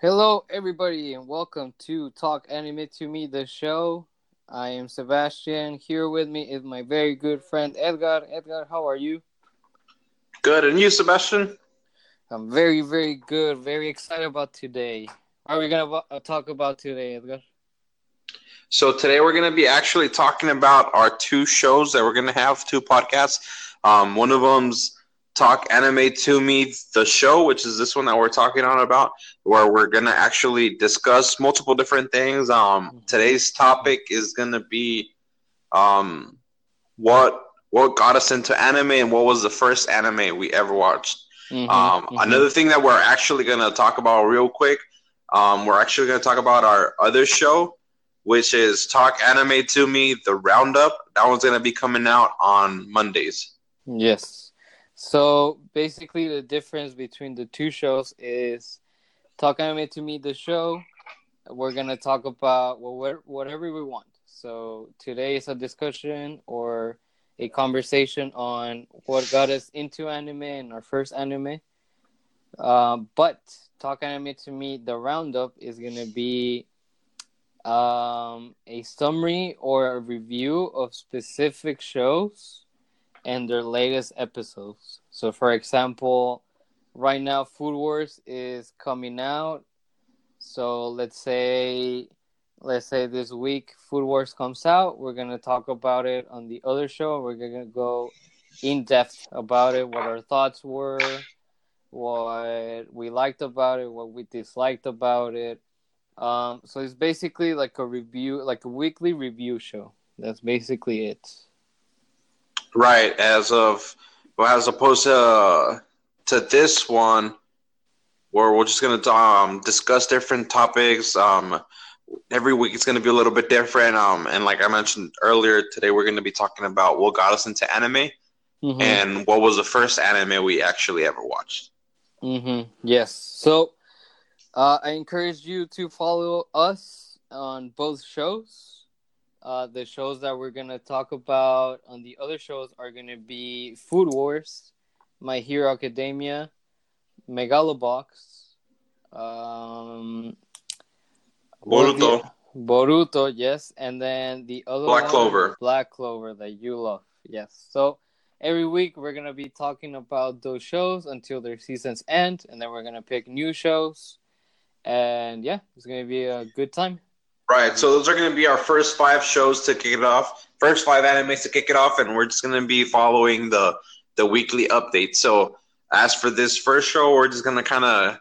Hello, everybody, and welcome to Talk Anime to Me, the show. I am Sebastian. Here with me is my very good friend Edgar. Edgar, how are you? Good, and you, Sebastian? I'm very, very good. Very excited about today. What are we gonna uh, talk about today, Edgar? So today we're going to be actually talking about our two shows that we're going to have, two podcasts. Um, one of them's Talk Anime to Me, the show, which is this one that we're talking on about, where we're going to actually discuss multiple different things. Um, today's topic is going to be um, what what got us into anime and what was the first anime we ever watched. Mm-hmm, um, mm-hmm. Another thing that we're actually going to talk about real quick, um, we're actually going to talk about our other show, which is Talk Anime to Me, the Roundup. That one's going to be coming out on Mondays. Yes. So basically, the difference between the two shows is Talk Anime to Me, the show. We're going to talk about whatever we want. So today is a discussion or a conversation on what got us into anime and our first anime. Uh, but Talk Anime to Me, the Roundup is going to be um, a summary or a review of specific shows and their latest episodes. So, for example, right now Food Wars is coming out. So let's say, let's say this week Food Wars comes out. We're gonna talk about it on the other show. We're gonna go in depth about it, what our thoughts were, what we liked about it, what we disliked about it um, so it's basically like a review, like a weekly review show. That's basically it. Right. As of, well, as opposed to to this one, where we're just gonna um, discuss different topics. Um, every week it's gonna be a little bit different. Um, and like I mentioned earlier today, we're gonna be talking about what got us into anime mm-hmm. and what was the first anime we actually ever watched. Mm-hmm. Yes. So uh, I encourage you to follow us on both shows. Uh, the shows that we're gonna talk about on the other shows are gonna be Food Wars, My Hero Academia, Megalobox, um, Boruto. Boruto, yes, and then the other Black one, Clover. Black Clover that you love, yes. So every week we're gonna be talking about those shows until their seasons end, and then we're gonna pick new shows and yeah, it's gonna be a good time. Right. So those are gonna be our first five shows to kick it off. First five animes to kick it off, and we're just gonna be following the the weekly update. So as for this first show, we're just gonna kind of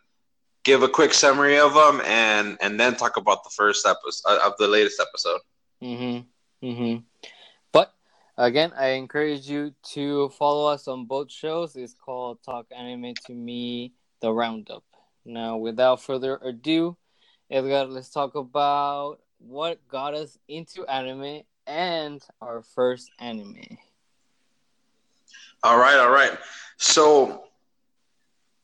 give a quick summary of them, and and then talk about the first episode uh, of the latest episode. Mhm. Mhm. But again, I encourage you to follow us on both shows. It's called Talk Anime to Me, the Roundup. Now, without further ado, Edgar, let's talk about what got us into anime and our first anime. All right, all right. So,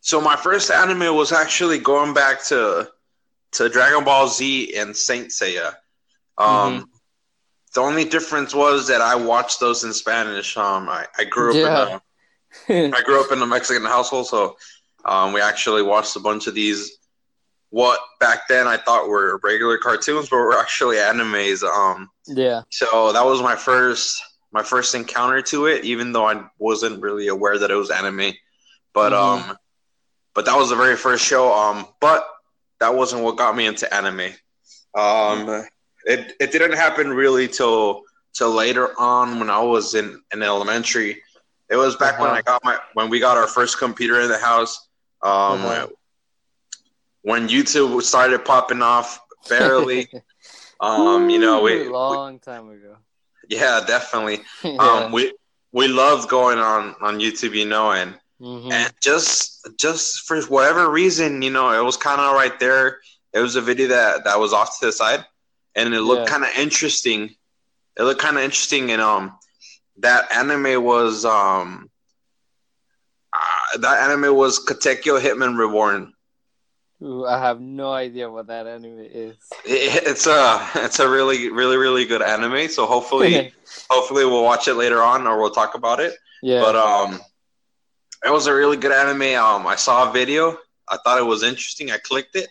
so my first anime was actually going back to to Dragon Ball Z and Saint Seiya. Um, mm-hmm. The only difference was that I watched those in Spanish. Um, I, I grew up yeah. in a I grew up in a Mexican household, so um, we actually watched a bunch of these. What back then I thought were regular cartoons, but were actually animes. Um, yeah. So that was my first my first encounter to it, even though I wasn't really aware that it was anime. But mm-hmm. um, but that was the very first show. Um, but that wasn't what got me into anime. Um, it it didn't happen really till till later on when I was in in elementary. It was back uh-huh. when I got my when we got our first computer in the house. Um, mm-hmm. When YouTube started popping off, barely. um, you know, we long we, time ago. Yeah, definitely. yeah. Um, we we loved going on on YouTube, you know, and mm-hmm. and just just for whatever reason, you know, it was kind of right there. It was a video that that was off to the side, and it looked yeah. kind of interesting. It looked kind of interesting, and um, that anime was um uh, that anime was Katekyo Hitman Reborn. Ooh, I have no idea what that anime is. It, it's a it's a really really really good anime. So hopefully hopefully we'll watch it later on or we'll talk about it. Yeah. But um, it was a really good anime. Um, I saw a video. I thought it was interesting. I clicked it,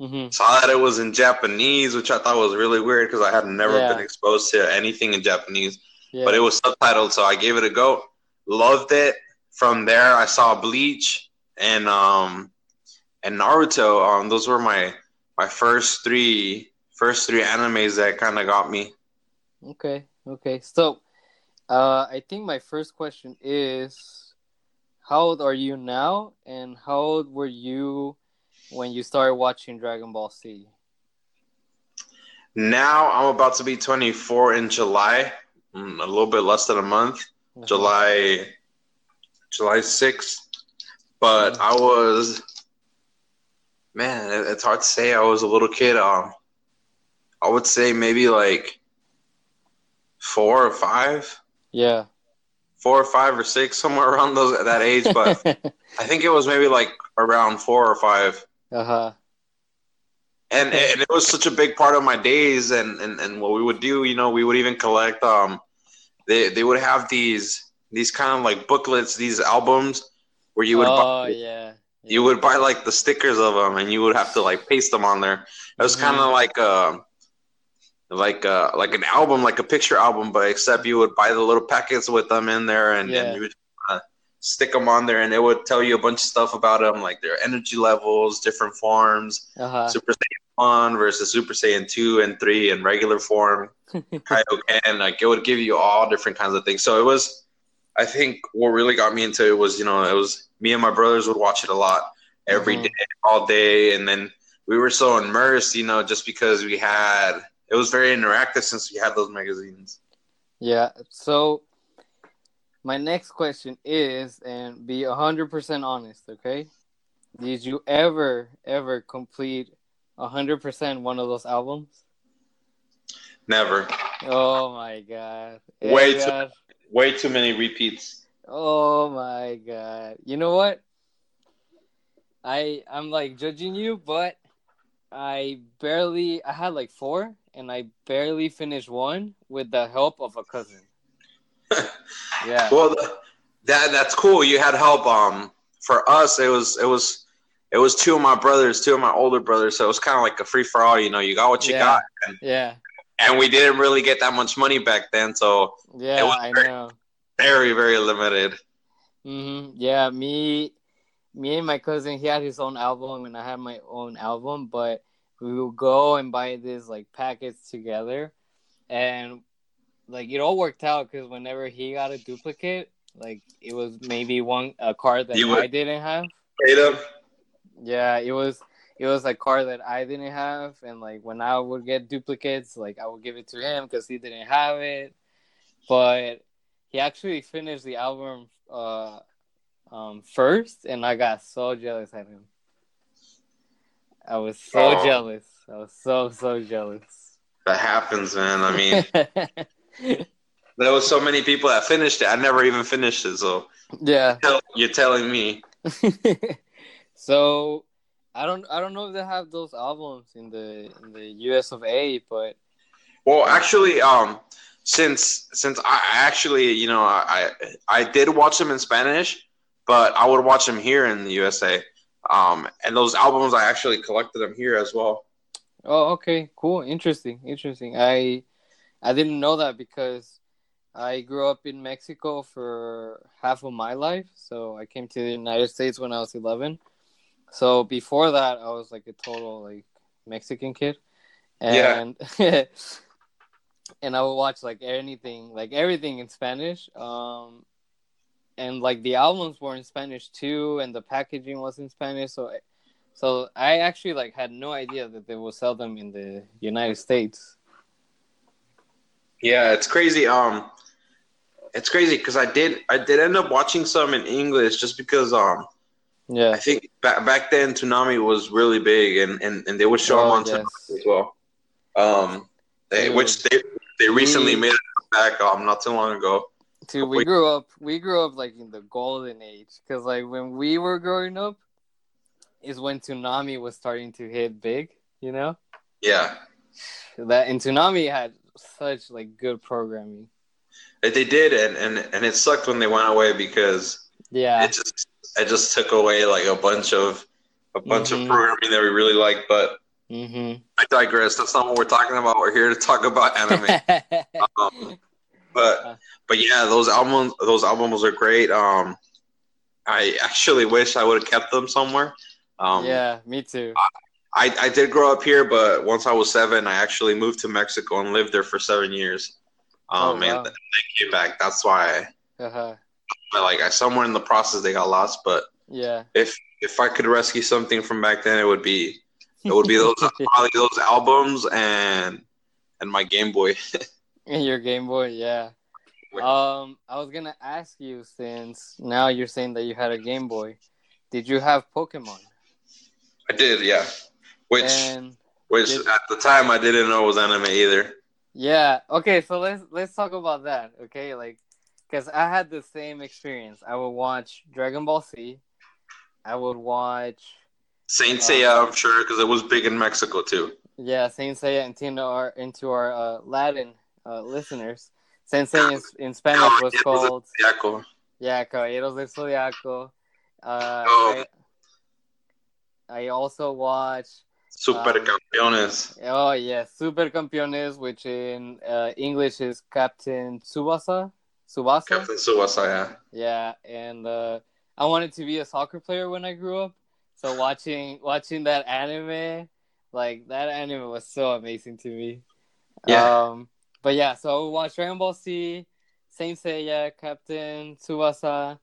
Mm-hmm. Saw that it was in Japanese, which I thought was really weird because I had never Yeah. been exposed to anything in Japanese. Yeah. But it was subtitled, so I gave it a go. Loved it. From there, I saw Bleach and um and Naruto. Um, those were my my first three first three animes that kind of got me. Okay, okay. So, uh, I think my first question is, how old are you now, and how old were you when you started watching Dragon Ball Z? Now I'm about to be 24 in July, mm, a little bit less than a month. Uh-huh. July July 6th. But I was man, it's hard to say. I was a little kid. Um, I would say maybe like four or five, Yeah. four or five or six, somewhere around those at that age. But I think it was maybe like around four or five. uh huh. and and it was such a big part of my days and, and and what we would do you know we would even collect um they they would have these these kind of like booklets these albums where you would oh buy, yeah. You would buy like the stickers of them and you would have to like paste them on there it was kind of like uh like uh like an album like a picture album but except you would buy the little packets with them in there and, Yeah. and you would uh, stick them on there and it would tell you a bunch of stuff about them like their energy levels different forms Uh huh. Super Saiyan 1 versus Super Saiyan 2 and 3 in regular form, Kaioken, like it would give you all different kinds of things. So it was, I think what really got me into it was, you know, it was me and my brothers would watch it a lot every Mhm. day, all day. And then we were so immersed, you know, just because we had, it was very interactive since we had those magazines. Yeah. So, my next question is, and be hundred percent honest, okay? Did you ever, ever complete hundred percent one of those albums? Never. Oh my god! Way Hey, too-. Way too many repeats. Oh my god! You know what? I I'm like judging you, but I barely I had like four, and I barely finished one with the help of a cousin. yeah. Well, that that's cool. You had help. Um, for us, it was it was it was two of my brothers, two of my older brothers. So it was kind of like a free for all. You know, you got what you Yeah. got, Yeah. And we didn't really get that much money back then. So Yeah. I very- know. very very limited. hmm Yeah, me, me and my cousin, he had his own album, and I had my own album. But we would go and buy these like packets together, and like it all worked out because whenever he got a duplicate, like it was maybe one a card that You would- I didn't have. Yeah, it was it was a car that I didn't have, and like when I would get duplicates, like I would give it to him because he didn't have it. But he actually finished the album uh, um, first, and I got so jealous at him. I was so Oh. jealous. I was so so jealous. That happens, man. I mean, there was so many people that finished it. I never even finished it. So yeah. you're telling me. so I don't I don't know if they have those albums in the in the US of A, but Well, actually, um, since since I actually, you know, I I did watch them in Spanish, but I would watch them here in the USA. Um, and those albums, I actually collected them here as well. Oh, okay, cool, interesting, interesting. I I didn't know that because I grew up in Mexico for half of my life, so I came to the United States when I was eleven. So before that, I was like a total like Mexican kid, Yeah. and and I would watch like anything, like everything in Spanish. Um, and like the albums were in Spanish too, and the packaging was in Spanish. So so I actually like had no idea that they would sell them in the United States. Yeah, it's crazy. Um, it's crazy because I did I did end up watching some in English just because um I think back back then Toonami was really big and and, and they would show them Oh, on yes. Toonami as well. Um, they, Dude. which they they recently We- made it back um not too long ago. Dude, we grew up we grew up like in the golden age because like when we were growing up is when Toonami was starting to hit big, you know? Yeah, That and Toonami had such like good programming. they, they did, and, and and it sucked when they went away because Yeah. it just it just took away like a bunch of a bunch Mhm. of programming that we really like, But Mm-hmm. I digress. That's not what we're talking about. We're here to talk about anime. um, but but yeah, those albums those albums are great. Um, I actually wish I would have kept them somewhere. Um, yeah, me too. I, I did grow up here, but once I was seven, I actually moved to Mexico and lived there for seven years. Oh, Um, and then I came back. That's why Uh-huh. Like I somewhere in the process they got lost. But Yeah. if if I could rescue something from back then, it would be it would be those probably those albums and and my Game Boy. and Your Game Boy, yeah. Um, I was gonna ask you since now you're saying that you had a Game Boy. Did you have Pokemon? I did, yeah. Which And which did- at the time I didn't know was anime either. yeah, okay, so let's let's talk about that, okay? Like, because I had the same experience. I would watch Dragon Ball Z. I would watch Saint Uh, Seiya, I'm sure, because it was big in Mexico too. yeah Saint Seiya into our into our uh, Latin uh, listeners. Saint Seiya in, in Spanish was called yeah Caballeros del Zodiaco. Uh, Oh. I, I also watch Super Um, Campeones. Oh yeah, Super Campeones, which in uh, English is Captain Tsubasa. Tsubasa. Captain Tsubasa, yeah. Yeah, and uh, I wanted to be a soccer player when I grew up. So watching watching that anime, like that anime was so amazing to me. Yeah. Um, but yeah, so I would watch Dragon Ball Z, Saint Seiya, Captain Tsubasa.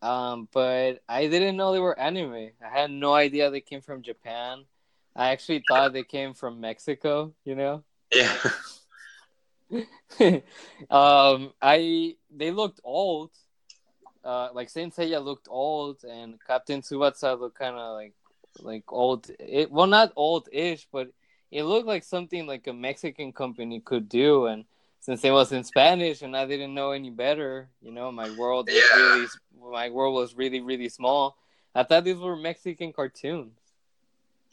Um, but I didn't know they were anime. I had no idea they came from Japan. I actually thought they came from Mexico. You know. Yeah. um, I they looked old. Uh, like Saint Seiya looked old, and Captain Tsubasa looked kind of like like old. It well, not old-ish, but it looked like something like a Mexican company could do. And since it was in Spanish, and I didn't know any better, you know, my world was Yeah. really my world was really really small. I thought these were Mexican cartoons.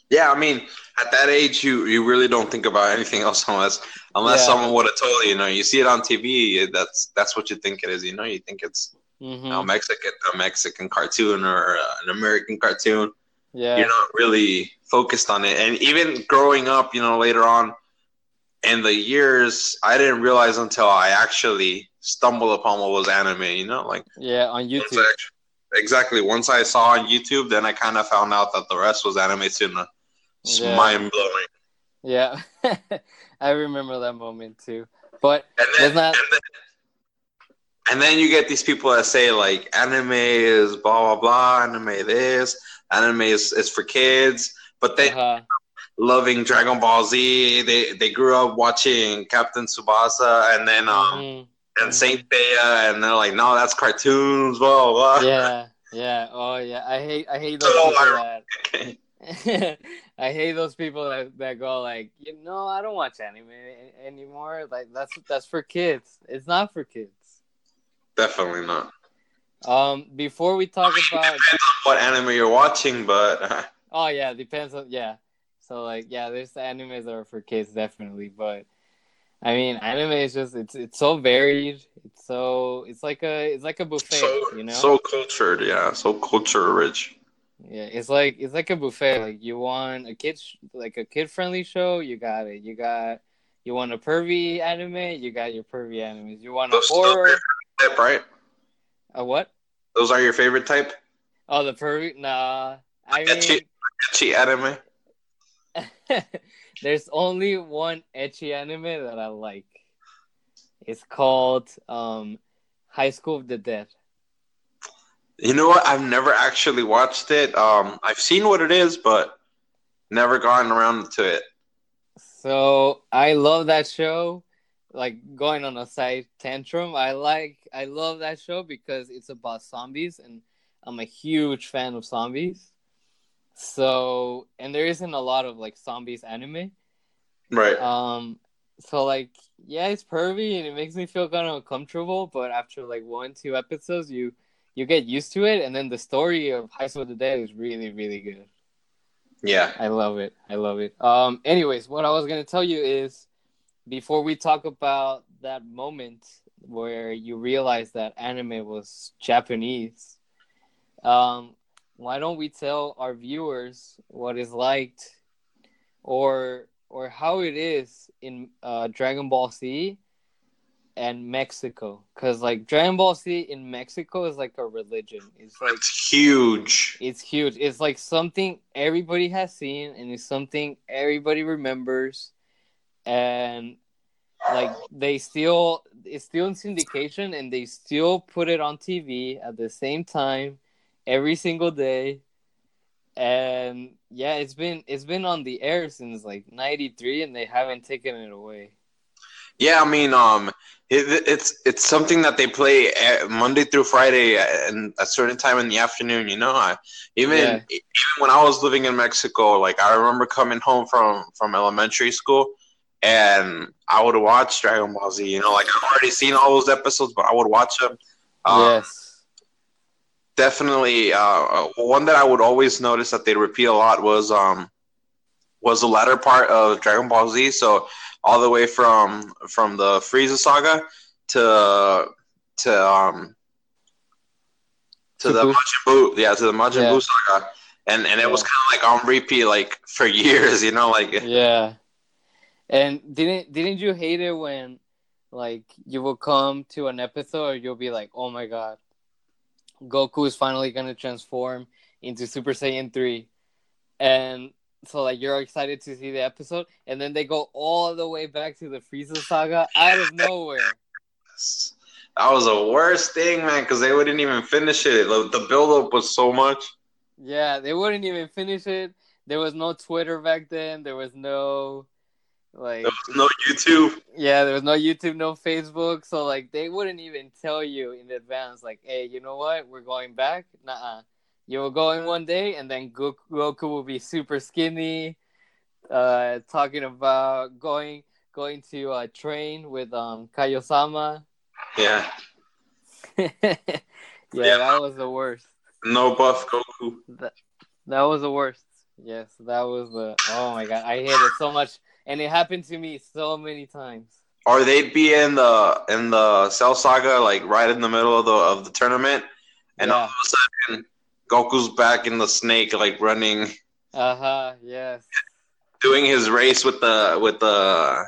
Yeah, I mean, at that age, you, you really don't think about anything else unless unless Yeah. someone would have told you. You know, you see it on TV. That's that's what you think it is. You know, you think it's hmm you know, Mexican a Mexican cartoon or uh, an American cartoon. Yeah. You're not really focused on it. And even growing up, you know, later on in the years, I didn't realize until I actually stumbled upon what was anime. You know, like yeah, on once YouTube. I exactly once I saw on YouTube, then I kind of found out that the rest was anime too. It's Yeah. mind blowing. Yeah, I remember that moment too. But And then, not- and then and then you get these people that say like anime is blah blah blah, anime this, anime is, is for kids, but they uh, loving Dragon Ball Z. They they grew up watching Captain Tsubasa and then um mhm, and Saint Seiya, and they're like, no, that's cartoons, blah blah. blah. yeah, yeah, oh yeah. I hate I hate those So people that I hate those people that, that go like, you know, I don't watch anime anymore. Like that's that's for kids. It's not for kids. Definitely not. Um, before we talk about, Depends on what anime you're watching, but oh yeah, depends on yeah. So like yeah, there's animes that are for kids definitely, but I mean, anime is just it's it's so varied. It's so it's like a it's like a buffet, so you know. so cultured, yeah, so culture rich. Yeah, it's like it's like a buffet. Like you want a kid sh- like a kid friendly show, you got it. You got you want a pervy anime, you got your pervy animes. You want a Those, those are horror, your type, right? a what? Those are your favorite type? Oh, the pervy? Nah, I Ecchi. mean, Ecchi anime. there's only one ecchi anime that I like. It's called um, High School of the Dead. You know what? I've never actually watched it. Um, I've seen what it is, but never gotten around to it. So I love that show. Like going on a side tantrum, I like I love that show because it's about zombies, and I'm a huge fan of zombies. So and there isn't a lot of like zombies anime. Right. Um, so like yeah, it's pervy and it makes me feel kind of uncomfortable. But after like one two episodes, you you get used to it, and then the story of High School of the Dead is really really good. yeah. I love it. I love it. Um, anyways, what I was gonna tell you is before we talk about that moment where you realize that anime was Japanese, um, why don't we tell our viewers what is liked, or or how it is in uh, Dragon Ball Z and Mexico, because like Dragon Ball Z in Mexico is like a religion. It's like It's huge. it's huge. It's like something everybody has seen, and it's something everybody remembers, and like they still it's still in syndication, and they still put it on TV at the same time every single day. And yeah, it's been it's been on the air since like '93, and they haven't taken it away. Yeah, I mean, um, it, it's it's something that they play uh, Monday through Friday and a certain time in the afternoon. You know, I, even Yeah. even when I was living in Mexico, like I remember coming home from from elementary school, and I would watch Dragon Ball Z. You know, like I've already seen all those episodes, but I would watch them. Um, yes. definitely uh, one that I would always notice that they repeat a lot was um was the latter part of Dragon Ball Z. So all the way from from the Frieza saga to to um to To the Buu. Majin Buu, yeah, to the Majin Yeah. Buu saga, and and it was kind of like on repeat like for years, you know, like Yeah. And didn't didn't you hate it when like you will come to an episode or you'll be like, "Oh my god. Goku is finally going to transform into Super Saiyan 3." And so like you're excited to see the episode and then they go all the way back to the Frieza saga out of nowhere. that was the worst thing, man, because they wouldn't even finish it. The, the build up was so much. Yeah, they wouldn't even finish it. There was no Twitter back then. There was no like There was no YouTube. Yeah, there was no YouTube, no Facebook, so like they wouldn't even tell you in advance, like, hey, you know what, we're going back. Nah, you will go in one day, and then Goku, will be super skinny, uh, talking about going going to uh, train with um Kaiosama. Yeah. yeah, Yeah. that was the worst. No buff Goku. That, that was the worst. Yes, that was the. Oh my god, I hate it so much, and it happened to me so many times. Or they'd be in the in the Cell Saga, like right in the middle of the of the tournament, and all of a sudden Goku's back in the snake, like running, Uh huh. Yes. doing his race with the with the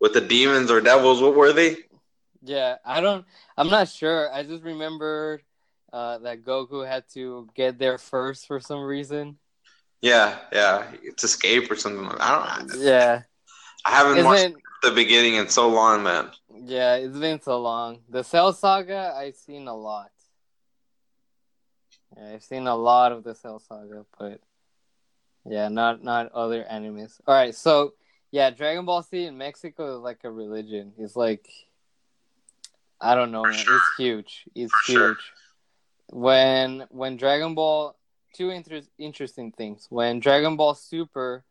with the demons or devils. What were they? Yeah, I don't. I'm not sure. I just remembered uh, that Goku had to get there first for some reason. Yeah, yeah, it's escape or something. I don't. Yeah, I haven't watched the beginning in so long, man. yeah, it's been so long. The Cell Saga, I've seen a lot. Yeah, I've seen a lot of the Cell Saga, but yeah, not not other animes. All right, so yeah, Dragon Ball Z in Mexico is like a religion. It's like I don't know, sure. It's huge. It's For sure. huge. When when Dragon Ball, two inter- interesting things. When Dragon Ball Super,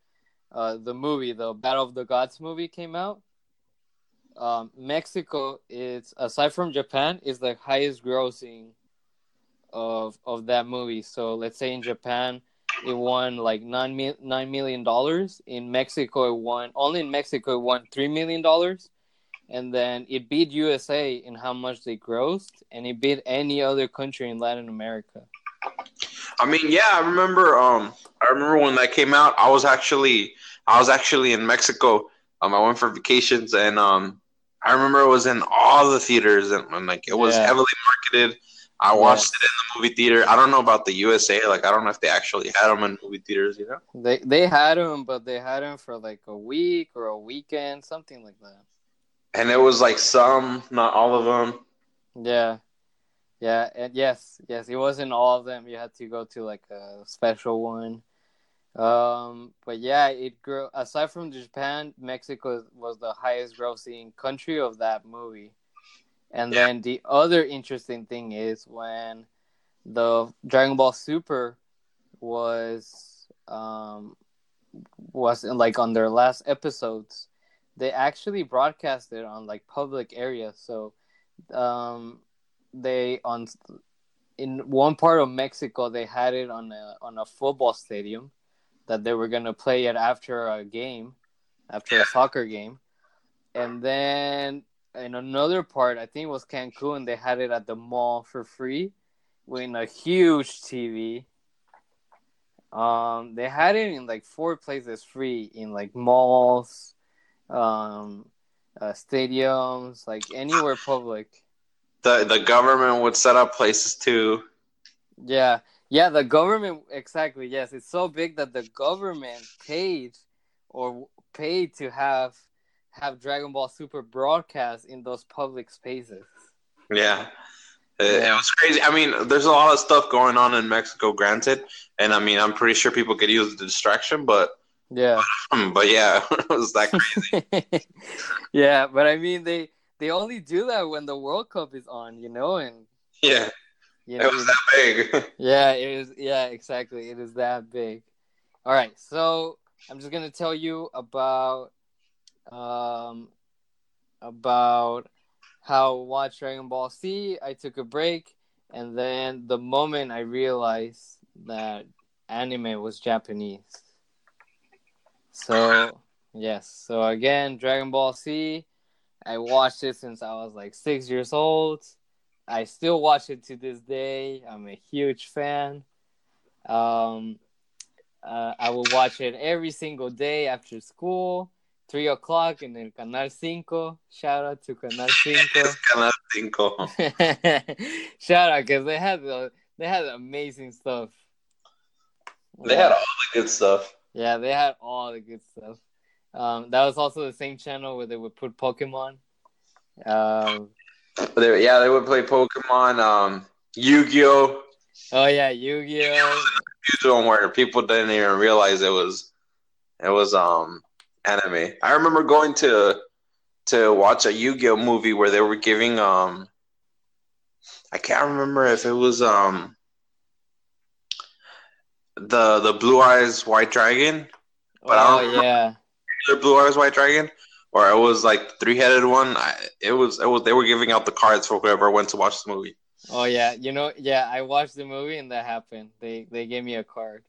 uh, the movie, the Battle of the Gods movie came out. Um, Mexico is aside from Japan is the highest grossing of of that movie. So let's say in Japan it won like nine mil- nine million dollars. In Mexico it won only in Mexico it won three million dollars, and then it beat USA in how much they grossed, and it beat any other country in Latin America. I mean, yeah, I remember. Um, I remember when that came out. I was actually, I was actually in Mexico. Um, I went for vacations, and um, I remember it was in all the theaters, and, and like it was Yeah. heavily marketed. I watched it in the movie theater. I don't know about the USA. Like, I don't know if they actually had them in movie theaters. You know? They they had them, but they had them for like a week or a weekend, something like that. And it was like some, not all of them. Yeah. Yeah, and yes, yes, it wasn't all of them. You had to go to like a special one. Um, but yeah, it grew aside from Japan, Mexico was the highest grossing country of that movie. And Yeah. then the other interesting thing is when the Dragon Ball Super was um was in, like on their last episodes, they actually broadcast it on like public areas. So um they on in one part of Mexico they had it on a on a football stadium that they were gonna play it after a game, after a soccer game, and then in another part I think it was Cancun they had it at the mall for free, with a huge TV, Um, they had it in like four places free in like malls, um, uh, stadiums, like anywhere public. The the government would set up places too. Yeah, yeah, the government exactly. Yes, it's so big that the government paid or paid to have have Dragon Ball Super broadcast in those public spaces. Yeah. It, it was crazy. I mean, there's a lot of stuff going on in Mexico, granted, and I mean, I'm pretty sure people could use the distraction, but Yeah. but um, yeah, it was that crazy. yeah, but I mean they they only do that when the World Cup is on, you know, and yeah, you it know, was that big. yeah, it is. Yeah, exactly. It is that big. All right, so I'm just gonna tell you about um about how watch Dragon Ball Z. I took a break, and then the moment I realized that anime was Japanese. So yes, so again, Dragon Ball Z. I watched it since I was like six years old. I still watch it to this day. I'm a huge fan. Um, uh, I will watch it every single day after school, three o'clock in el Canal Cinco. Shout out to Canal Cinco. Canal Cinco. Shout out because they had the they had amazing stuff. They had all the good stuff. yeah, they had all the good stuff. Um, that was also the same channel where they would put Pokemon. Um, They, yeah, they would play Pokemon, um, Yu-Gi-Oh. oh yeah, Yu-Gi-Oh. Huge one where people didn't even realize it was it was um anime. I remember going to to watch a Yu-Gi-Oh movie where they were giving um I can't remember if it was um the the Blue Eyes White Dragon, But Oh yeah, the Blue Eyes White Dragon, or it was like three headed one. I, it was it was they were giving out the cards for whoever went to watch the movie. oh yeah. You know, yeah. I watched the movie and that happened. They they gave me a card.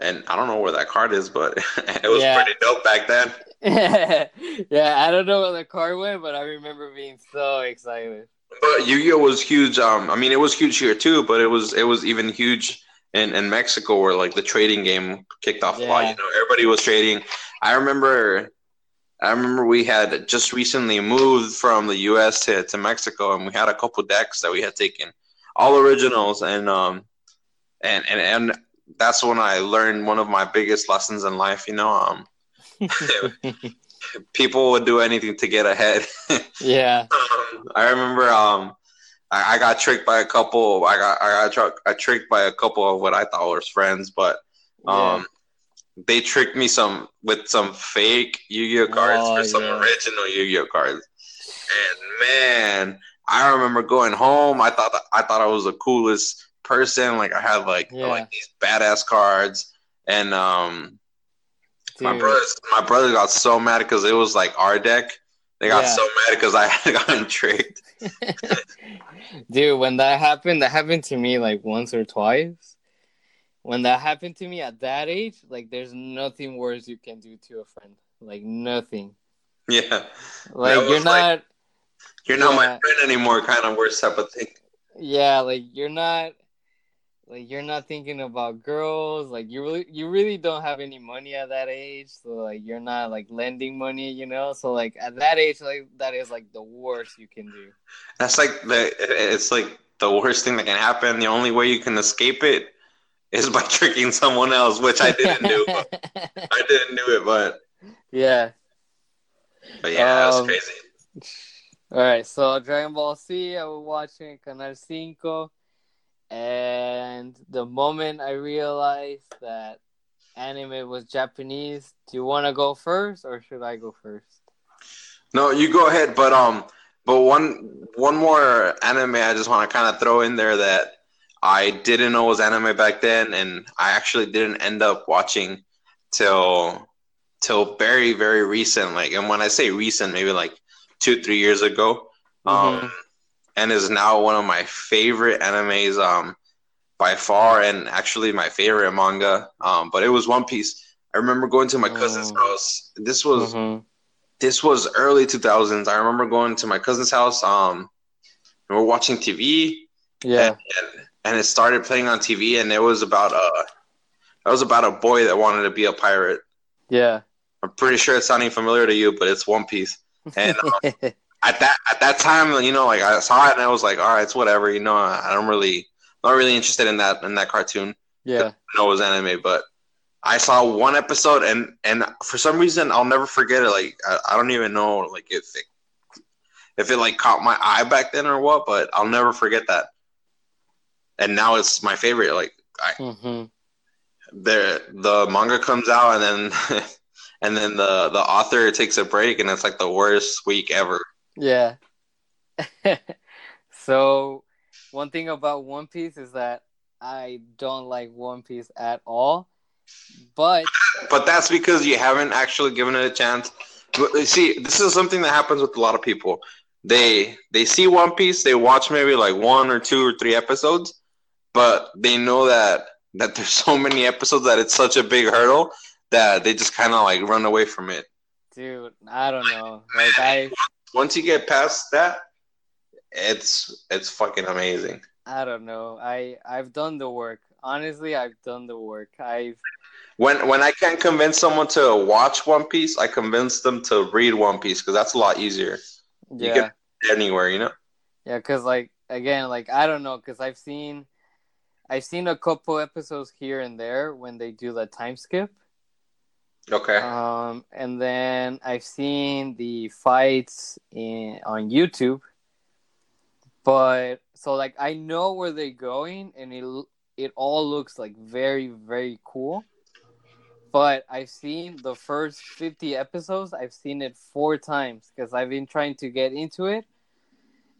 And I don't know where that card is, but it was Yeah. pretty dope back then. yeah, I don't know where the card went, but I remember being so excited. But Yu-Gi-Oh was huge. Um, I mean, it was huge here too, but it was it was even huge in, in Mexico, where like the trading game kicked off a lot. You know, everybody was trading. I remember, I remember we had just recently moved from the U.S. to, to Mexico, and we had a couple decks that we had taken, all originals, and um, and and and that's when I learned one of my biggest lessons in life. You know, um, people would do anything to get ahead. yeah, I remember um I, I got tricked by a couple I got I got tr- I tricked by a couple of what I thought was friends, but um they tricked me some with some fake Yu-Gi-Oh cards Oh, for some original Yu-Gi-Oh cards. And man, I remember going home. I thought I thought I was the coolest person. Like I had like Yeah. like these badass cards, and um my Dude. brothers my brother got so mad because it was like our deck. They got Yeah. so mad because I had gotten tricked. Dude, when that happened, that happened to me like once or twice. When that happened to me at that age, like there's nothing worse you can do to a friend. Like nothing. Yeah, Like you're like- not you're not my friend anymore. Kind of worst type of thing. yeah, like you're not like you're not thinking about girls. Like you really you really don't have any money at that age. So like you're not like lending money, you know? So like at that age like that is like the worst you can do. That's like the it's like the worst thing that can happen. The only way you can escape it is by tricking someone else, which I didn't do. I didn't do it, but yeah. but yeah, that was Um, crazy. All right, so Dragon Ball Z, I was watching Canal Cinco, and the moment I realized that anime was Japanese, do you want to go first or should I go first? No, you go ahead. But um, but one one more anime I just want to kind of throw in there that I didn't know was anime back then, and I actually didn't end up watching till till very very recent. Like, and when I say recent, maybe like two three years ago. Um, Mhm. And is now one of my favorite animes. Um, by far, and actually my favorite manga. Um, but it was One Piece. I remember going to my cousin's Oh. house. This was Mhm. this was early 2000s. I remember going to my cousin's house. Um, and we're watching TV, Yeah. and, and it started playing on TV, and it was about a That was about a boy that wanted to be a pirate. Yeah. I'm pretty sure it's sounding familiar to you, but it's One Piece. And um, at that at that time, you know, like I saw it and I was like, all right, it's whatever. You know, I don't really not really interested in that in that cartoon. yeah. I know it was anime, but I saw one episode and and for some reason I'll never forget it. Like I, I don't even know like if it if it like caught my eye back then or what, but I'll never forget that. And now it's my favorite. Like I, hmm the the manga comes out and then and then the the author takes a break and it's like the worst week ever. Yeah. so, one thing about One Piece is that I don't like One Piece at all. But But that's because you haven't actually given it a chance. But see, this is something that happens with a lot of people. They they see One Piece, they watch maybe like one or two or three episodes, but they know that that there's so many episodes that it's such a big hurdle that they just kind of like run away from it. dude, I don't know. Like I Once you get past that, it's it's fucking amazing. I don't know. I I've done the work. Honestly, I've done the work. I've When when I can't convince someone to watch One Piece, I convince them to read One Piece because that's a lot easier You yeah. can- anywhere, you know. Yeah, cuz like again, like I don't know cuz I've seen I've seen a couple episodes here and there when they do the time skip. Okay. Um, and then I've seen the fights in on YouTube, but so like I know where they're going, and it it all looks like very very cool. But I've seen the first fifty episodes. I've seen it four times because I've been trying to get into it,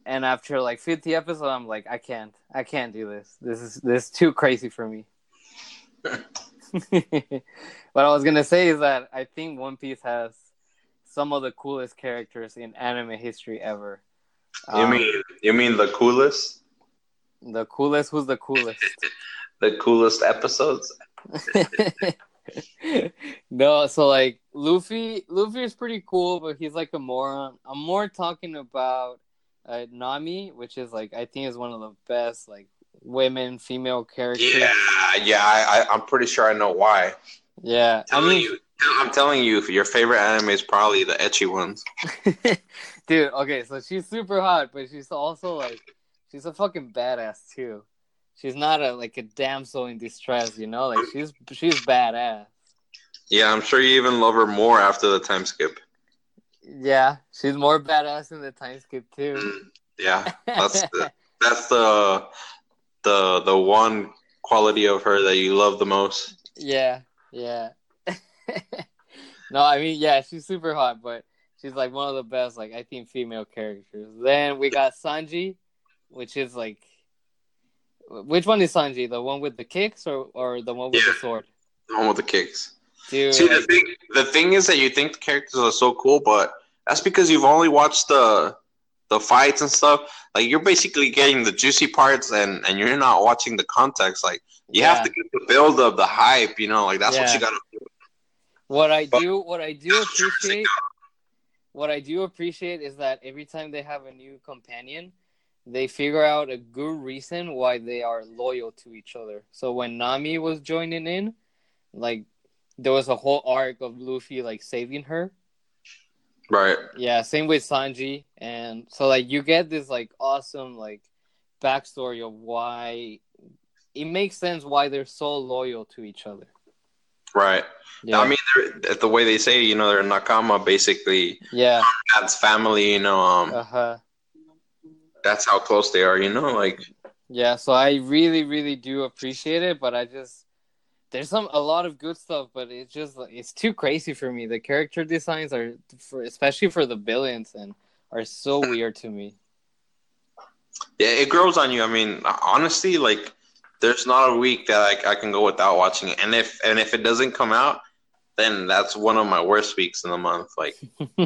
and after like fifty episodes, I'm like, I can't, I can't do this. This is this is too crazy for me. what I was gonna say is that I think One Piece has some of the coolest characters in anime history ever. You Um, mean you mean the coolest, the coolest? Who's the coolest? the coolest episodes? no, so like Luffy, Luffy is pretty cool, but he's like a moron. I'm more talking about uh, Nami, which is like I think is one of the best like women female characters. Yeah, yeah. I, I I'm pretty sure I know why. Yeah, I Telling mean, you, I'm telling you, your favorite anime is probably the ecchi ones. dude. Okay, so she's super hot, but she's also like she's a fucking badass too. She's not a like a damsel in distress, you know. Like she's she's badass. Yeah, I'm sure you even love her more after the time skip. Yeah, she's more badass in the time skip too. Yeah, that's the, that's the the the one quality of her that you love the most. Yeah, yeah. no, I mean, yeah, she's super hot, but she's like one of the best, like I think, female characters. Then we got Sanji, which is like, which one is Sanji? The one with the kicks or or the one with the sword? The one with the kicks. Dude, See, the thing the thing is that you think the characters are so cool, but that's because you've only watched the the fights and stuff. Like you're basically getting the juicy parts, and and you're not watching the context. Like you Yeah. have to get the build of the hype. You know, like that's what you got to do. what I but- do, what I do appreciate, what I do appreciate is that every time they have a new companion, they figure out a good reason why they are loyal to each other. So when Nami was joining in, like there was a whole arc of Luffy like saving her. Right. Yeah, same with Sanji, and so like you get this like awesome like backstory of why it makes sense why they're so loyal to each other. Right. Yeah, I mean, the way they say, you know, they're nakama. Basically, yeah, that's family. You know, um, uh huh. that's how close they are. You know, like Yeah, so I really, really do appreciate it, but I just there's some a lot of good stuff, but it's just it's too crazy for me. The character designs are for especially for the villains and are so weird to me. yeah, it grows on you. I mean, honestly, like there's not a week that I, I can go without watching it, and if and if it doesn't come out, then that's one of my worst weeks in the month. Like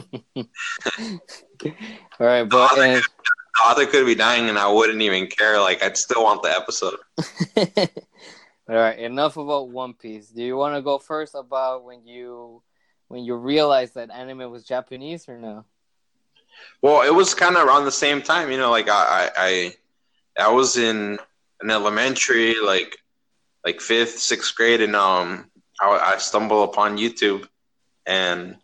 All right, but and, the author could be dying, and I wouldn't even care. Like I'd still want the episode. All right, enough about One Piece. Do you want to go first about when you when you realized that anime was Japanese or no? Well, it was kind of around the same time, you know. Like I, I, I, I was in an elementary. Like like fifth, sixth grade, and um, I, I stumbled upon YouTube, and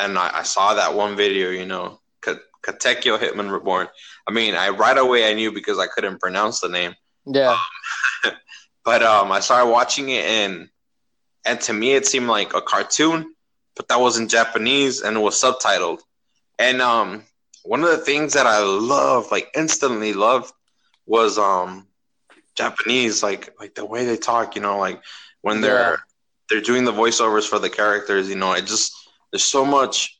and I, I saw that one video, you know, Katekyo Hitman Reborn. I mean, I right away I knew because I couldn't pronounce the name. Yeah. Um, but um, I started watching it, and and to me it seemed like a cartoon, but that was in Japanese and it was subtitled. And um, one of the things that I loved, like instantly loved, was um Japanese, like like the way they talk. You know, like when they're yeah. they're doing the voiceovers for the characters. You know, it just there's so much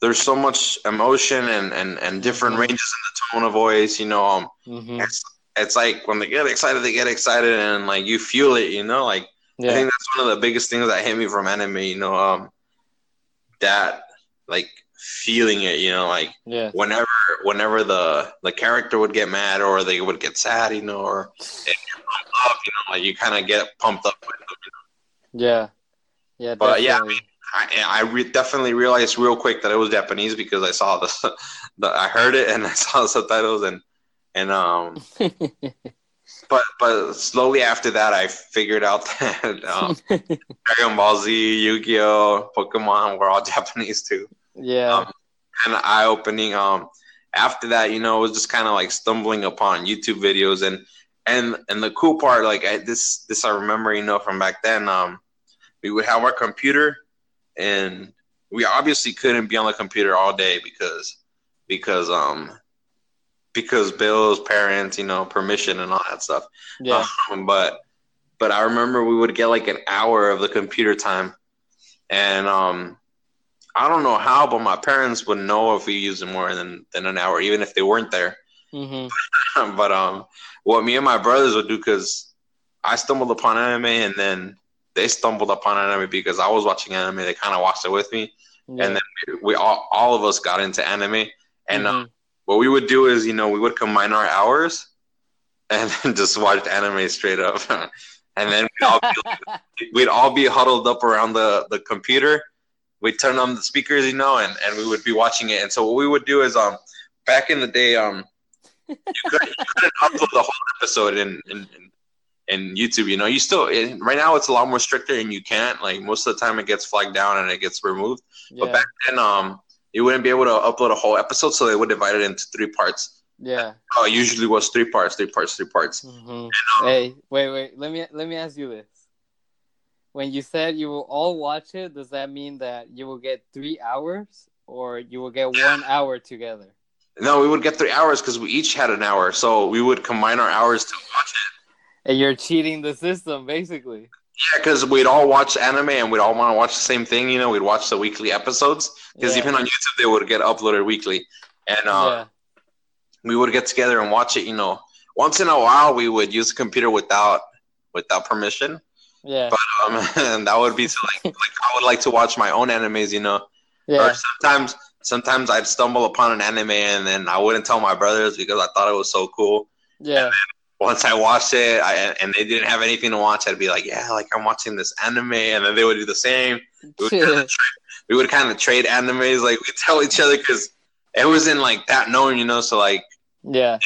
there's so much emotion and and, and different mm-hmm. ranges in the tone of voice. You know, um, mm-hmm. it's it's like when they get excited, they get excited, and like you feel it. You know, like yeah. I think that's one of the biggest things that hit me from anime. You know, um, that like feeling it. You know, like yeah. whenever whenever the the character would get mad or they would get sad, you know, or pumped up, you know, like you kind of get pumped up with them. You know? Yeah, yeah, but definitely. yeah. I mean, I, I re- definitely realized real quick that it was Japanese because I saw the, the I heard it and I saw the subtitles and and um but but slowly after that I figured out that um, Dragon Ball Z, Yu-Gi-Oh, Pokemon were all Japanese too. Yeah. Um, kind of eye opening. Um, after that, you know, it was just kind of like stumbling upon YouTube videos and and and the cool part, like I, this this I remember, you know, from back then. Um, we would have our computer, and we obviously couldn't be on the computer all day because because um because bills, parents, you know, permission and all that stuff. Yeah. Um, but but I remember we would get like an hour of the computer time, and um, I don't know how, but my parents would know if we used it more than than an hour, even if they weren't there. Mm-hmm. but um, what me and my brothers would do because I stumbled upon anime, and then they stumbled upon anime because I was watching anime. They kind of watched it with me, yeah. and then we, we, all all of us got into anime, and. Mm-hmm. Um, what we would do is, you know, we would combine our hours and then just watch anime straight up. and then we'd all, be, we'd all be huddled up around the, the computer. We'd turn on the speakers, you know, and, and we would be watching it. And so what we would do is, um, back in the day, um, you, could, you couldn't upload the whole episode in, in, in YouTube. You know, you still right now it's a lot more stricter, and you can't. Like most of the time, it gets flagged down and it gets removed. Yeah. But back then, um, you wouldn't be able to upload a whole episode, so they would divide it into three parts. Yeah. Oh, it usually was three parts, three parts, three parts. Mm-hmm. And, um, hey, wait, wait. Let me let me ask you this. When you said you will all watch it, does that mean that you will get three hours, or you will get one hour together? No, we would get three hours because we each had an hour, so we would combine our hours to watch it. And you're cheating the system, basically. Yeah, because we'd all watch anime and we'd all want to watch the same thing. You know, we'd watch the weekly episodes because yeah. even on YouTube they would get uploaded weekly, and uh, yeah. we would get together and watch it. You know, once in a while we would use the computer without without permission. Yeah. But um, and that would be so like, like I would like to watch my own animes. You know. Yeah. Or sometimes sometimes I'd stumble upon an anime and then I wouldn't tell my brothers because I thought it was so cool. Yeah once I watched it I, and they didn't have anything to watch, I'd be like, yeah, like I'm watching this anime, and then they would do the same. We would, kind, of trade, we would kind of trade animes, like we tell each other because it wasn't like that known, you know. So like, yeah,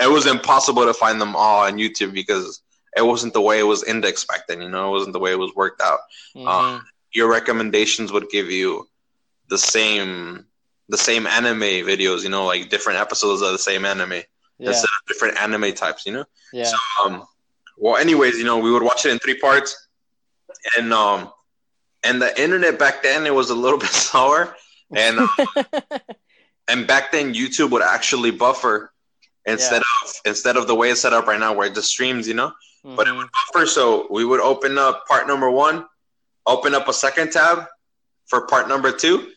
it, was impossible to find them all on YouTube because it wasn't the way it was index back then, you know. It wasn't the way it was worked out. Mm-hmm. Um, your recommendations would give you the same the same anime videos, you know, like different episodes of the same anime yeah. instead of different anime types, you know? Yeah. So, um, well, anyways, you know, we would watch it in three parts, and um, and the internet back then it was a little bit slower, and um, and back then YouTube would actually buffer instead yeah. of instead of the way it's set up right now where it just streams, you know. Mm-hmm. But it would buffer, so we would open up part number one, open up a second tab for part number two,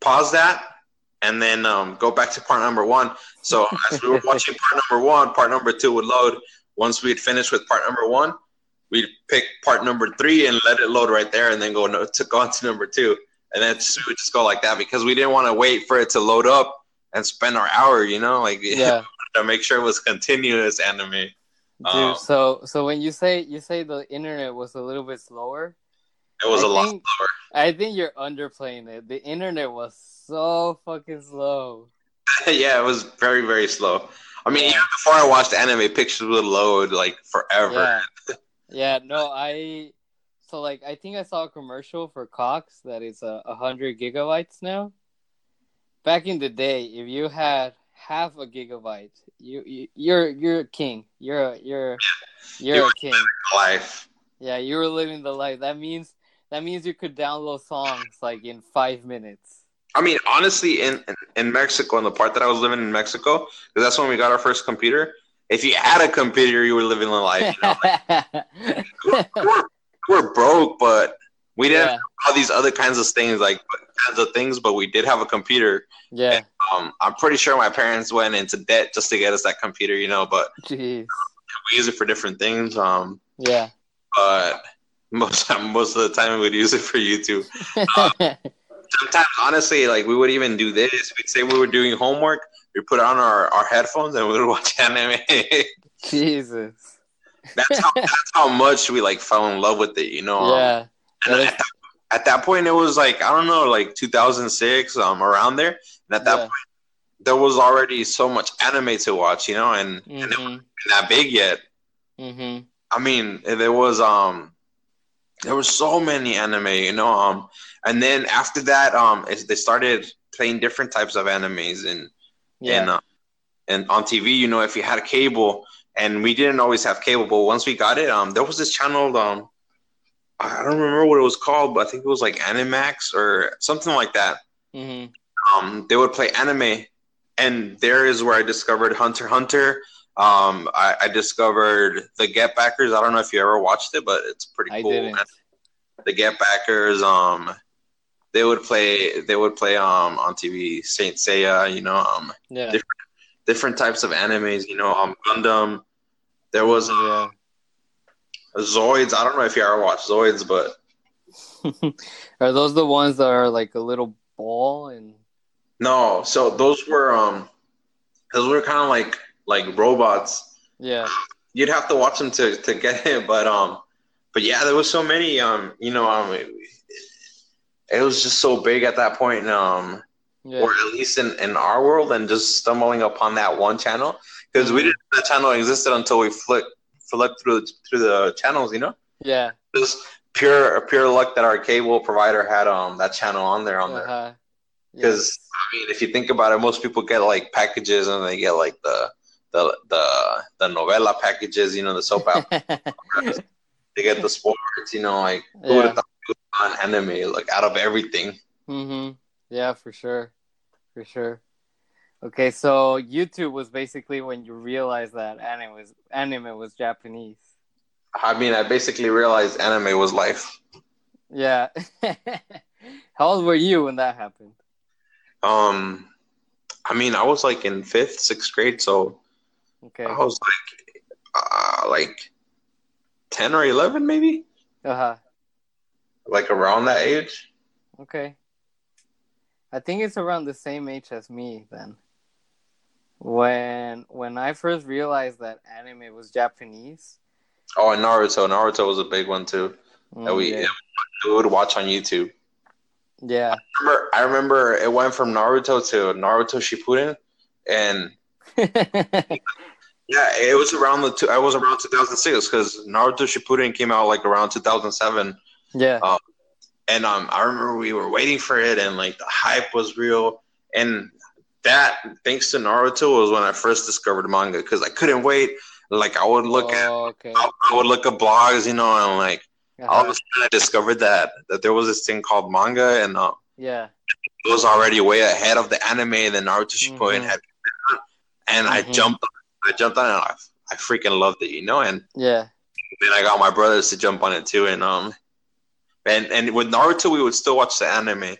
pause that, and then um, go back to part number one. So as we were watching part number one, part number two would load. Once we had finished with part number one, we'd pick part number three and let it load right there, and then go no, to go on to number two, and then we would just go like that because we didn't want to wait for it to load up and spend our hour, you know, like yeah, to make sure it was continuous anime. Dude, um, so so when you say you say the internet was a little bit slower, it was I a think, lot slower. I think you're underplaying it. The internet was so fucking slow. yeah, it was very very slow. I mean, yeah. even before I watched anime, pictures would load like forever. Yeah. Yeah, no, I so like I think I saw a commercial for Cox that is a uh, hundred gigabytes now. Back in the day, if you had half a gigabyte, you, you you're you're a king. You're a, you're you're, you're a king. Life. Yeah, you were living the life. That means that means you could download songs like in five minutes. I mean, honestly, in, in, Mexico, in the part that I was living in Mexico, because that's when we got our first computer. If you had a computer, you were living the life. You know? like, we're, we're, we're, broke, but we didn't yeah. have all these other kinds of things, like kinds of things. But we did have a computer. Yeah. And, um, I'm pretty sure my parents went into debt just to get us that computer, you know. But Jeez. we use it for different things. Um. Yeah. But most most of the time, we would use it for YouTube. Um, sometimes honestly like we would even do this. We'd say we were doing homework. We put on our, our headphones and we would watch anime. Jesus. That's how that's how much we like fell in love with it you know um, yeah. um, at, that, at, that point it was like i don't know like 2006 um around there. And at that yeah. point there was already so much anime to watch you know and, mm-hmm. and it wasn't that big yet. Mm-hmm. i mean there was um there were so many anime you know um and then after that, um, they started playing different types of animes and yeah. and uh, and on TV. You know, if you had a cable, and we didn't always have cable, but once we got it, um, there was this channel. Um, I don't remember what it was called, but I think it was like Animax or something like that. Mm-hmm. Um, they would play anime, and there is where I discovered Hunter Hunter. Um, I, I, discovered the Get Backers. I don't know if you ever watched it, but it's pretty cool. I didn't. The Get Backers. Um, they would play they would play um on TV Saint Seiya, you know, um yeah. different different types of animes, you know, um Gundam. There was uh, Zoids. I don't know if you ever watched Zoids, but are those the ones that are like a little ball and No, so those were um those were kind of like like robots. Yeah. You'd have to watch them to to get it, but um but yeah, there was so many um you know um it was just so big at that point, um, yeah. or at least in, in our world, and just stumbling upon that one channel because mm-hmm. we didn't know that channel existed until we flicked flipped through through the channels, you know. Yeah. Just pure pure luck that our cable provider had um that channel on there on uh-huh. there. Because yes. I mean, if you think about it, most people get like packages and they get like the the the the novela packages, you know, the soap opera. they get the sports, you know, like who would have thought on anime, like out of everything. Mm-hmm. Yeah, for sure, for sure. Okay, so YouTube was basically when you realized that anime was anime was Japanese. I mean, I basically realized anime was life. Yeah. How old were you when that happened? Um, I mean, I was like in fifth, sixth grade, so okay, I was like, uh, like ten or eleven, maybe. Uh huh like around that age. Okay. I think it's around the same age as me then. When when I first realized that anime was Japanese. Oh, and Naruto. Naruto was a big one too. Mm, that we, yeah. we would watch on YouTube. Yeah. I remember, I remember it went from Naruto to Naruto Shippuden, and yeah, it was around the two. I was around 2006 because Naruto Shippuden came out like around 2007. Yeah. Um, and um, I remember we were waiting for it, and like the hype was real. And that, thanks to Naruto, was when I first discovered manga because I couldn't wait. Like I would look oh, at, okay. I, would look at blogs, you know, and like uh-huh. all of a sudden I discovered that that there was this thing called manga, and uh, yeah, it was already way ahead of the anime that Naruto Shippuden mm-hmm. had. And mm-hmm. I jumped, I jumped on it. I, I freaking loved it, you know. And yeah, then I got my brothers to jump on it too, and um, and and with Naruto we would still watch the anime,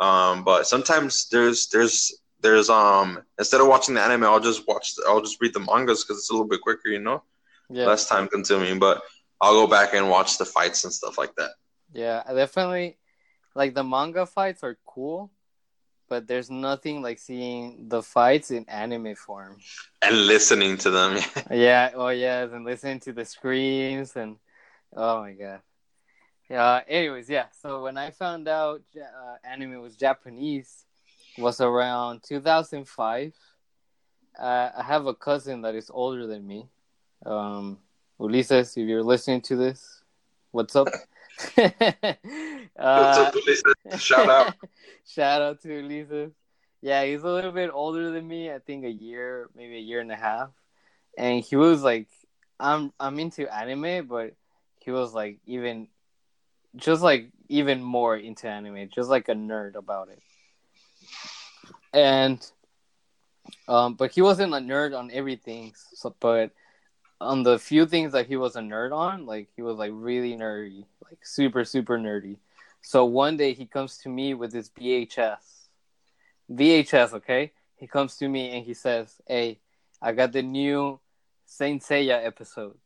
um, but sometimes there's there's there's um instead of watching the anime, I'll just watch the, I'll just read the mangas because it's a little bit quicker, you know, yeah. less time consuming. But I'll go back and watch the fights and stuff like that. Yeah, definitely like the manga fights are cool, but there's nothing like seeing the fights in anime form and listening to them. yeah, oh yeah, and listening to the screams and oh my god. Yeah. Anyways, yeah. So when I found out uh, anime was Japanese, was around 2005. Uh, I have a cousin that is older than me, um, Ulises, if you're listening to this, what's up? What's up, Ulises? Shout out. Shout out to Ulises. Yeah, he's a little bit older than me. I think a year, maybe a year and a half. And he was like, I'm I'm into anime, but he was like even, just like even more into anime, just like a nerd about it. And, um, but he wasn't a nerd on everything. So, but on the few things that he was a nerd on, like he was like really nerdy, like super super nerdy. So one day he comes to me with his VHS, VHS. Okay, he comes to me and he says, "Hey, I got the new Saint Seiya episode,"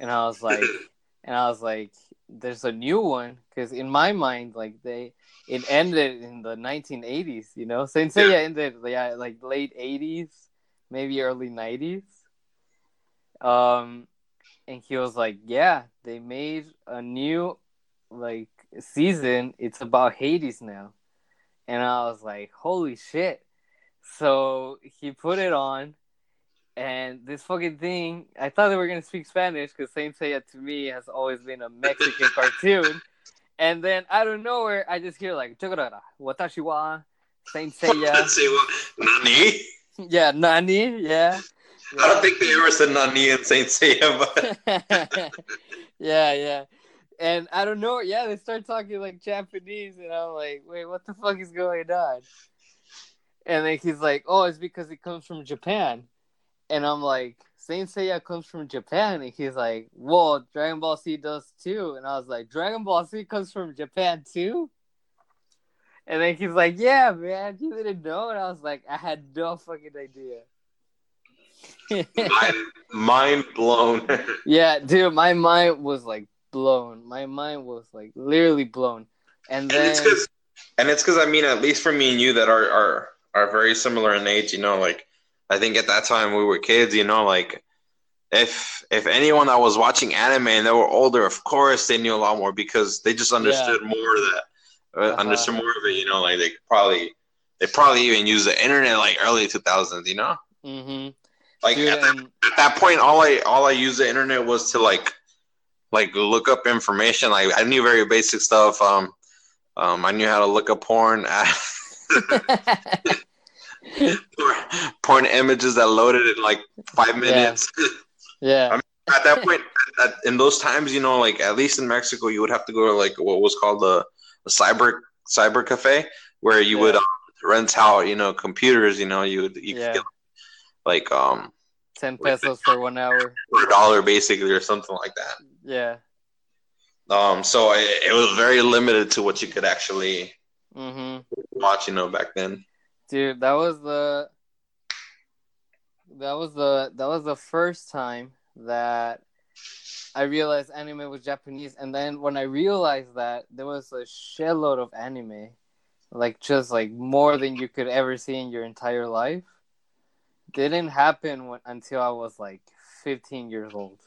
and I was like, and I was like, "There's a new one," because in my mind, like they it ended in the 1980s. You know, Saint Seiya ended yeah like late 80s, maybe early 90s. Um, and he was like, "Yeah, they made a new like season. It's about Hades now." And I was like, "Holy shit!" So he put it on, and this fucking thing. I thought they were gonna speak Spanish because Saint Seiya to me has always been a Mexican cartoon. And then out of nowhere, I just hear like "Chokorara, watashi wa Saint Seiya." Nani? yeah, Nani. Yeah. I don't think they ever said Nani in Saint Seiya, but yeah, yeah. And I don't know. Yeah, they start talking like Japanese, and I'm like, wait, what the fuck is going on? And then he's like, oh, it's because it comes from Japan. And I'm like, Saint Seiya comes from Japan. And he's like, whoa, Dragon Ball Z does too. And I was like, Dragon Ball Z comes from Japan too? And then he's like, yeah, man, you didn't know? And I was like, I had no fucking idea. mind, mind blown. yeah, dude, my mind was like blown. My mind was like literally blown. And and then it's because, and it's because I mean, at least for me and you, that are are are very similar in age. You know, like I think at that time we were kids. You know, like if if anyone that was watching anime and they were older, of course they knew a lot more because they just understood more of that, uh, Uh-huh. understood more of it. You know, like they probably they probably even used the internet like early two thousands. You know, hmm like Dude, at, that, and at that point, all I all I used the internet was to like like look up information. Like I knew very basic stuff. Um, um, I knew how to look up porn. porn images that loaded in like five minutes. yeah, at that point, at, in those times, you know, like at least in Mexico, you would have to go to like what was called a, a cyber cyber cafe where you would um, rent out, you know, computers. You know, you would you Yeah. could get like um ten pesos for one hour. for a dollar basically or something like that. Yeah. Um, so it, it was very limited to what you could actually hmm watch, you know, back then. Dude, that was the that was the that was the first time that I realized anime was Japanese, and then when I realized that there was a shitload of anime, like just like more than you could ever see in your entire life, didn't happen when, until I was like 15 years old.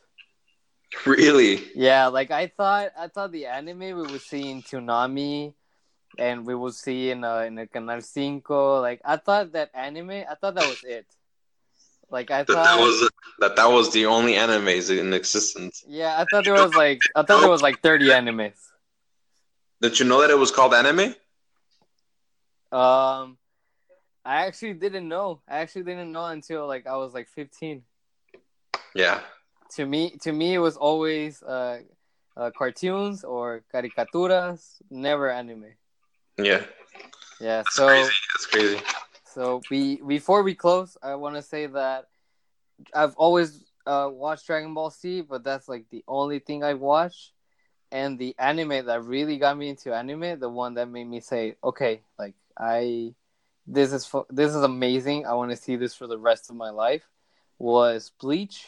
Really? Yeah, like I thought, I thought the anime we would see in Toonami, and we would see in uh, in a Canal Cinco. Like I thought that anime, I thought that was it. Like I That, that thought, was that that was the only animes in existence. yeah, I thought there was like, I thought there was like thirty animes. Did you know that it was called anime? Um, I actually didn't know. I actually didn't know until like I was like fifteen. Yeah. To me, to me, it was always uh, uh cartoons or caricaturas, never anime. Yeah. Yeah, That's so. crazy. That's crazy. So we before we close, I want to say that I've always uh, watched Dragon Ball Z, but that's like the only thing I watched. And the anime that really got me into anime, the one that made me say, "Okay, like I, this is this is amazing. I want to see this for the rest of my life," was Bleach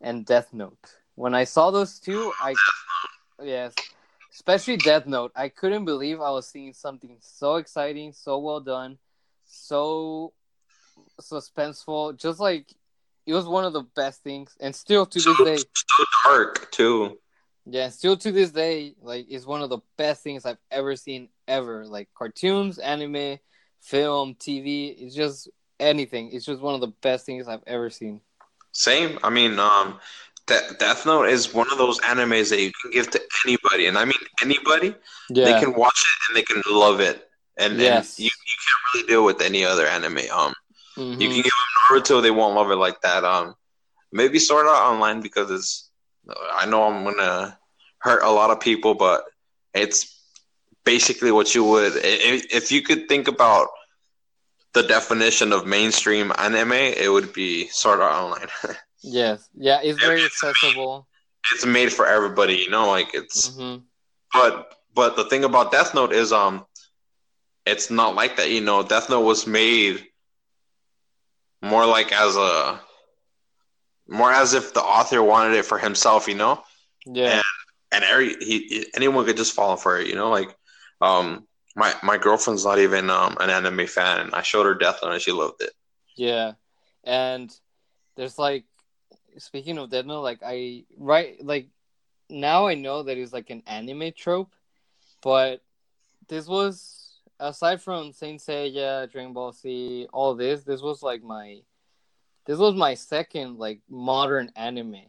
and Death Note. When I saw those two, I yes, especially Death Note, I couldn't believe I was seeing something so exciting, so well done so suspenseful. Just like it was one of the best things, and still to So, this day, so dark too. yeah, still to this day, like it's one of the best things I've ever seen ever. Like cartoons, anime, film, TV. It's just anything. It's just one of the best things I've ever seen. Same. I mean, um, De- Death Note is one of those animes that you can give to anybody, and I mean anybody. Yeah. They can watch it and they can love it, and, Yes. and you, you can't really deal with any other anime. Um, Mhm. you can give them Naruto, they won't love it like that. Um, maybe Sword Art Online because it's. I know I'm gonna hurt a lot of people, but it's basically what you would if, if you could think about the definition of mainstream anime, it would be Sword Art Online. Yes. Yeah. It's very accessible. it's made for everybody, you know, like it's hmm but but the thing about Death Note is um it's not like that, you know. Death Note was made more like as a more as if the author wanted it for himself, you know. Yeah. And every he anyone could just fall for it, you know. Like um my my girlfriend's not even um an anime fan, and I showed her Death Note and she loved it. Yeah, and there's like, speaking of Death Note, like I right like now I know that it's like an anime trope, but this was aside from Saint Seiya, Dragon Ball Z, all this. This was like my, this was my second like modern anime.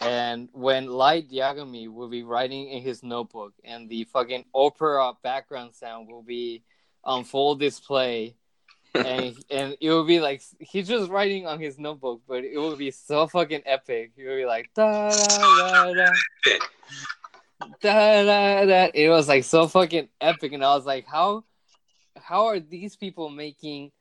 And when Light Yagami will be writing in his notebook, and the fucking opera background sound will be on full display, and and it will be like he's just writing on his notebook, but it will be so fucking epic. It would be like da da da da da da da. It was like so fucking epic, and I was like, how how are these people making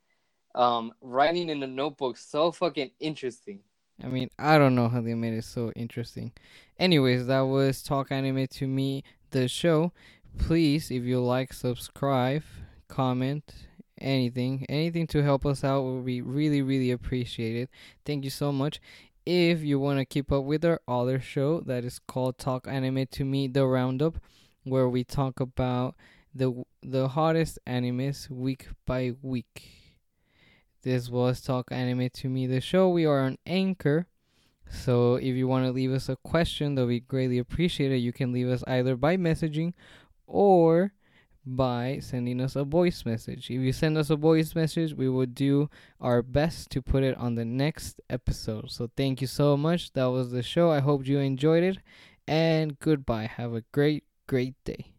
um writing in a notebook so fucking interesting? I mean, I don't know how they made it so interesting. Anyways, that was Talk Anime to Me, the show. Please, if you like, subscribe, comment, anything, anything to help us out will be really, really appreciated. Thank you so much. If you want to keep up with our other show that is called Talk Anime to Me, the Roundup, where we talk about the the hottest animes week by week. This was Talk Anime to Me, the show. We are on Anchor. So if you want to leave us a question that we greatly appreciate it, you can leave us either by messaging or by sending us a voice message. If you send us a voice message, we will do our best to put it on the next episode. So thank you so much. That was the show. I hope you enjoyed it. And goodbye. Have a great, great day.